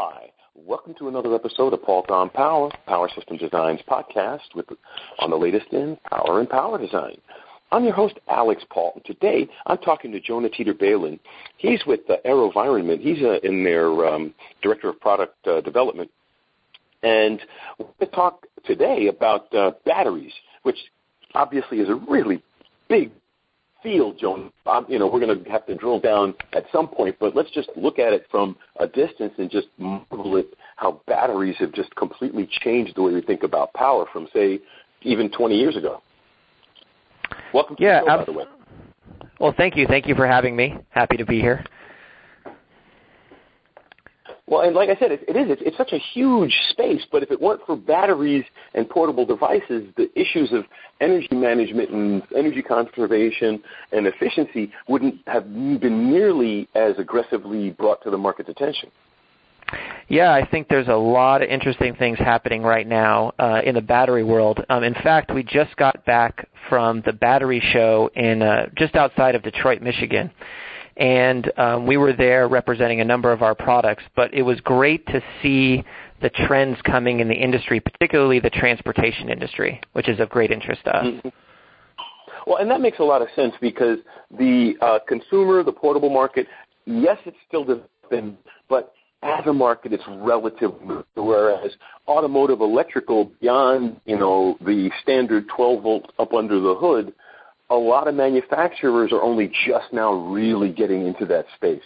Hi, welcome to another episode of Paultre on Power, Power System Designs podcast with on the latest in power and power design. I'm your host, Alix Paultre. Today, I'm talking to Jonah Teeter Balin. He's with uh, AeroVironment. He's uh, in their um, director of product uh, development, and we're going to talk today about uh, batteries, which obviously is a really big field, Jonah. You know, we're going to have to drill down at some point, but let's just look at it from a distance and just marvel at how batteries have just completely changed the way we think about power from, say, even 20 years ago. Welcome to yeah, the show, by the way. Well, thank you. Thank you for having me. Happy to be here. Well, and like I said, it, it is. It's, it's such a huge space, but if it weren't for batteries and portable devices, the issues of energy management and energy conservation and efficiency wouldn't have been nearly as aggressively brought to the market's attention. Yeah, I think there's a lot of interesting things happening right now uh, in the battery world. Um, in fact, we just got back from the battery show in uh, just outside of Detroit, Michigan and um, we were there representing a number of our products. But it was great to see the trends coming in the industry, particularly the transportation industry, which is of great interest to us. Mm-hmm. Well, and that makes a lot of sense because the uh, consumer, the portable market, yes, it's still developing, but as a market, it's relative. Whereas automotive electrical, beyond you know the standard 12 volt up under the hood, a lot of manufacturers are only just now really getting into that space.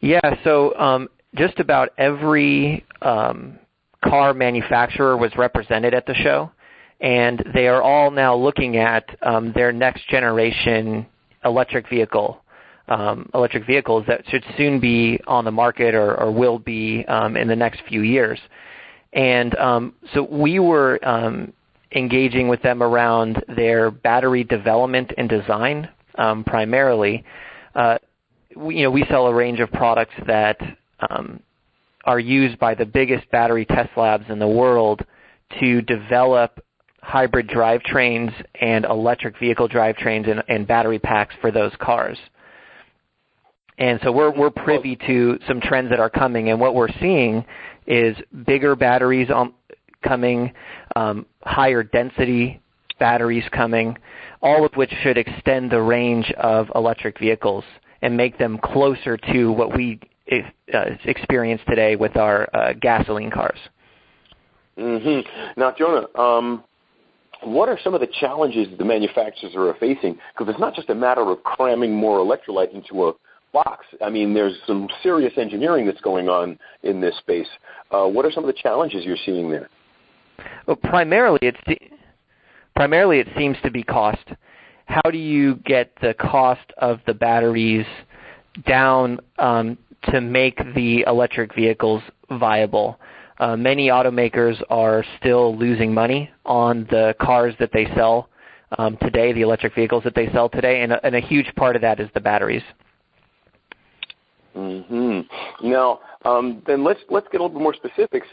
Yeah, so um, just about every um, car manufacturer was represented at the show, and they are all now looking at um, their next generation electric vehicle. Um, electric vehicles that should soon be on the market or, or will be um, in the next few years. And um, so we were um, engaging with them around their battery development and design um, primarily. Uh, we, you know, we sell a range of products that um, are used by the biggest battery test labs in the world to develop hybrid drivetrains and electric vehicle drivetrains and, and battery packs for those cars. And so we're we're privy to some trends that are coming, and what we're seeing is bigger batteries on, coming, um, higher density batteries coming, all of which should extend the range of electric vehicles and make them closer to what we uh, experience today with our uh, gasoline cars. Mm-hmm. Now, Jonah, um, what are some of the challenges the manufacturers are facing? Because it's not just a matter of cramming more electrolyte into a box. I mean, there's some serious engineering that's going on in this space. Uh, what are some of the challenges you're seeing there? Well, primarily it's primarily it seems to be cost. How do you get the cost of the batteries down um, to make the electric vehicles viable? Uh, many automakers are still losing money on the cars that they sell um, today, the electric vehicles that they sell today, and a, and a huge part of that is the batteries. hmm Now, um, then let's let's get a little bit more specifics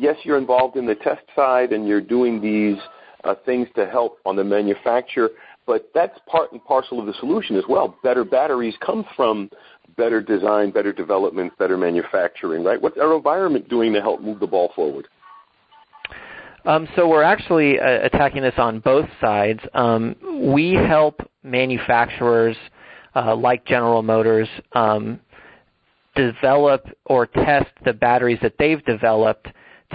yes, you're involved in the test side and you're doing these uh, things to help on the manufacture, but that's part and parcel of the solution as well. Better batteries come from better design, better development, better manufacturing, right? What's AeroVironment doing to help move the ball forward? Um, so we're actually uh, attacking this on both sides. Um, we help manufacturers uh, like General Motors um, develop or test the batteries that they've developed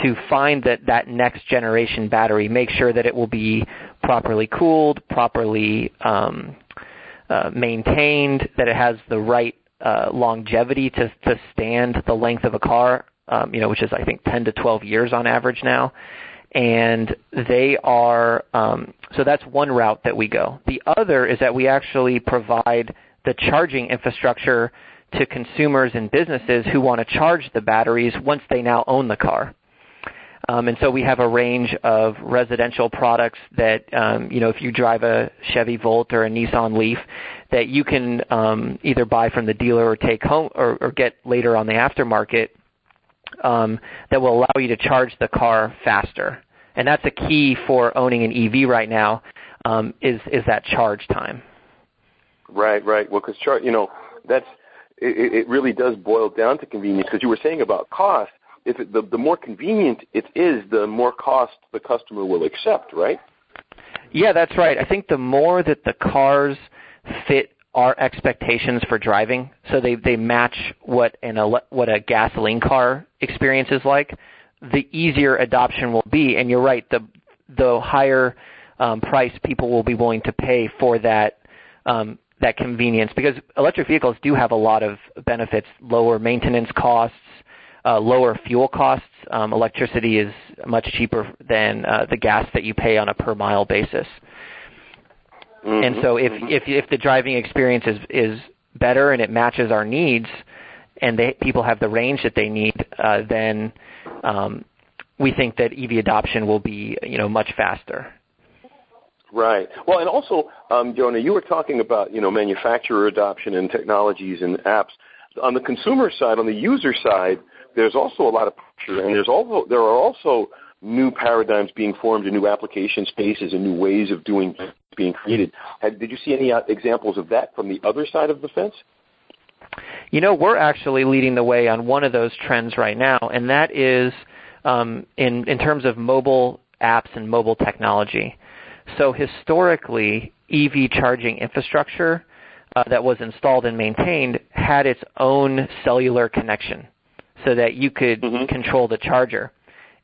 to find that, that next generation battery, make sure that it will be properly cooled, properly um, uh, maintained, that it has the right uh, longevity to, to stand the length of a car, um, you know, which is I think 10 to 12 years on average now. And they are, um, so that's one route that we go. The other is that we actually provide the charging infrastructure to consumers and businesses who want to charge the batteries once they now own the car. Um, and so we have a range of residential products that, um, you know, if you drive a Chevy Volt or a Nissan Leaf, that you can um, either buy from the dealer or take home or, get later on the aftermarket um, that will allow you to charge the car faster. And that's a key for owning an EV right now is is that charge time. Right, right. Well, because you know that's it, it really does boil down to convenience because you were saying about cost. If it, the the more convenient it is, the more cost the customer will accept, right? Yeah, that's right. I think the more that the cars fit our expectations for driving, so they they match what an what a gasoline car experience is like, the easier adoption will be. And you're right, the the higher um, price people will be willing to pay for that um, that convenience because electric vehicles do have a lot of benefits: lower maintenance costs, lower fuel costs. Um, electricity is much cheaper than uh, the gas that you pay on a per mile basis. Mm-hmm. And so, if mm-hmm. if if the driving experience is is better and it matches our needs, and they, people have the range that they need, uh, then um, we think that EV adoption will be you know much faster. Right. Well, and also, um, Jonah, you were talking about you know manufacturer adoption and technologies and apps. On the consumer side, on the user side, there's also a lot of pressure, and there's also there are also new paradigms being formed and new application spaces and new ways of doing being created. Had, did you see any uh, examples of that from the other side of the fence? You know, we're actually leading the way on one of those trends right now, and that is um, in in terms of mobile apps and mobile technology. So historically, EV charging infrastructure uh, that was installed and maintained had its own cellular connection so that you could mm-hmm. control the charger.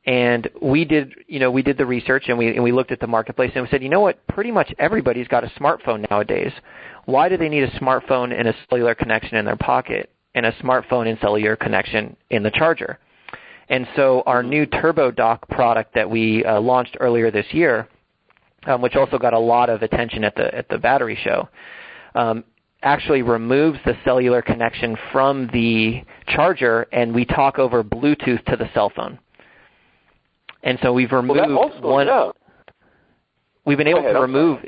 And we did, you know, we did the research and we and we looked at the marketplace and we said, you know what? Pretty much everybody's got a smartphone nowadays. Why do they need a smartphone and a cellular connection in their pocket and a smartphone and cellular connection in the charger? And so our mm-hmm. new Turbo Dock product that we uh, launched earlier this year um, which also got a lot of attention at the at the battery show, um, actually removes the cellular connection from the charger, and we talk over Bluetooth to the cell phone. And so we've removed well, also, one. Yeah. We've been able to remove.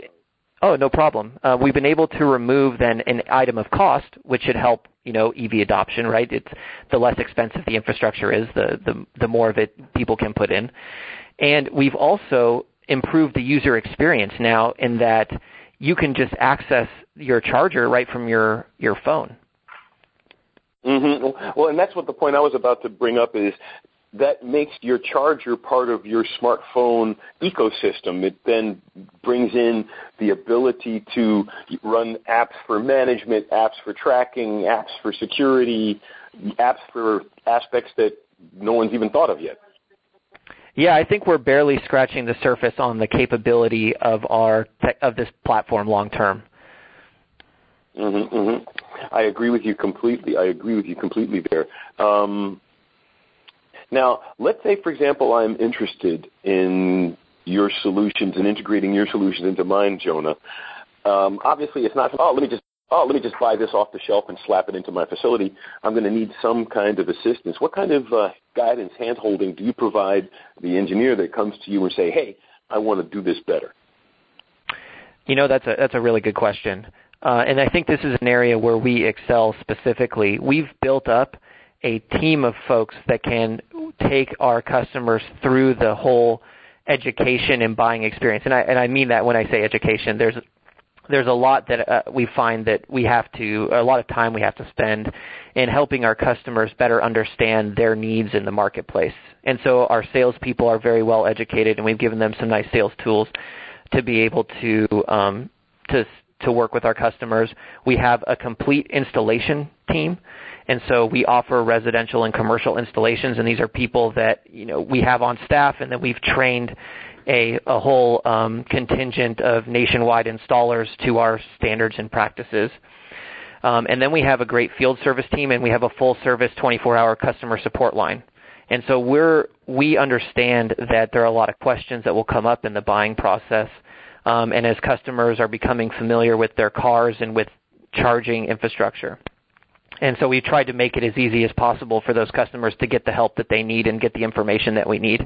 Oh, no problem. Uh, we've been able to remove then an item of cost, which should help you know EV adoption, right? It's the less expensive the infrastructure is, the the the more of it people can put in. And we've also improved the user experience now in that you can just access your charger right from your your phone. Mm-hmm. Well, and that's what the point I was about to bring up is that makes your charger part of your smartphone ecosystem. It then brings in the ability to run apps for management, apps for tracking, apps for security, apps for aspects that no one's even thought of yet. Yeah, I think we're barely scratching the surface on the capability of our of this platform long term. Mm-hmm, mm-hmm. I agree with you completely. I agree with you completely there. Um, now, let's say, for example, I'm interested in your solutions and integrating your solutions into mine, Jonah. Um, obviously, it's not. Oh, let me just oh, let me just buy this off the shelf and slap it into my facility. I'm going to need some kind of assistance. What kind of uh, guidance, handholding do you provide the engineer that comes to you and say, hey, I want to do this better? You know, that's a, that's a really good question. Uh, and I think this is an area where we excel specifically. We've built up a team of folks that can take our customers through the whole education and buying experience. And I, and I mean that when I say education. There's there's a lot that uh, we find that we have to a lot of time we have to spend in helping our customers better understand their needs in the marketplace. And so our salespeople are very well educated, and we've given them some nice sales tools to be able to um, to to work with our customers. We have a complete installation team. And so we offer residential and commercial installations, and these are people that you know we have on staff, and that we've trained a, a whole um, contingent of nationwide installers to our standards and practices. Um, and then we have a great field service team, and we have a full service 24-hour customer support line. And so we're we understand that there are a lot of questions that will come up in the buying process. Um, and as customers are becoming familiar with their cars and with charging infrastructure. And so we tried to make it as easy as possible for those customers to get the help that they need and get the information that we need.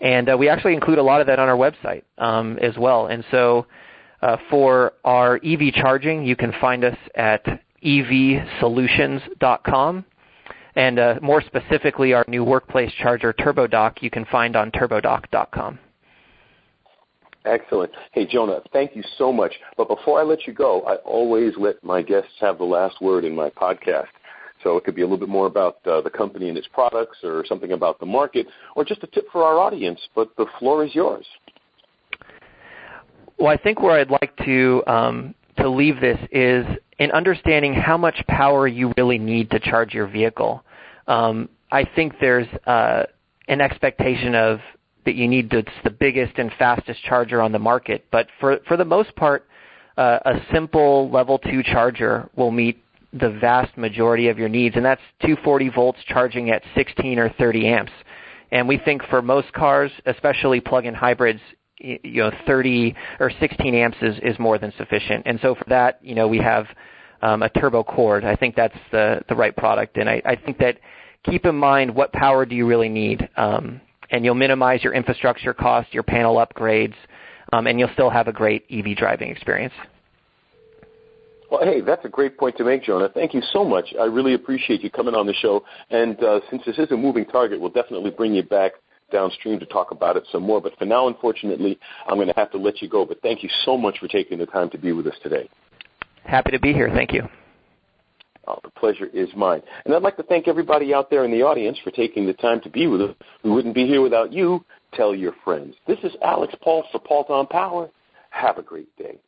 And uh, we actually include a lot of that on our website um, as well. And so uh, for our EV charging, you can find us at evsolutions.com. And uh, more specifically, our new workplace charger TurboDock you can find on turbodock.com. Excellent. Hey, Jonah, thank you so much. But before I let you go, I always let my guests have the last word in my podcast. So it could be a little bit more about uh, the company and its products or something about the market or just a tip for our audience. But the floor is yours. Well, I think where I'd like to um, to leave this is in understanding how much power you really need to charge your vehicle. Um, I think there's uh, an expectation of that you need the, the biggest and fastest charger on the market. But for, for the most part, uh, a simple level 2 charger will meet the vast majority of your needs, and that's 240 volts charging at 16 or 30 amps. And we think for most cars, especially plug-in hybrids, you know, 30 or 16 amps is, is more than sufficient. And so for that, you know, we have um, a turbo cord. I think that's the, the right product. And I, I think that keep in mind what power do you really need. Um, and you'll minimize your infrastructure costs, your panel upgrades, um, and you'll still have a great EV driving experience. Well, hey, that's a great point to make, Jonah. Thank you so much. I really appreciate you coming on the show. And uh, since this is a moving target, we'll definitely bring you back downstream to talk about it some more. But for now, unfortunately, I'm going to have to let you go. But thank you so much for taking the time to be with us today. Happy to be here. Thank you. Oh, the pleasure is mine. And I'd like to thank everybody out there in the audience for taking the time to be with us. We wouldn't be here without you. Tell your friends. This is Alix Paultre for Paultre on Power. Have a great day.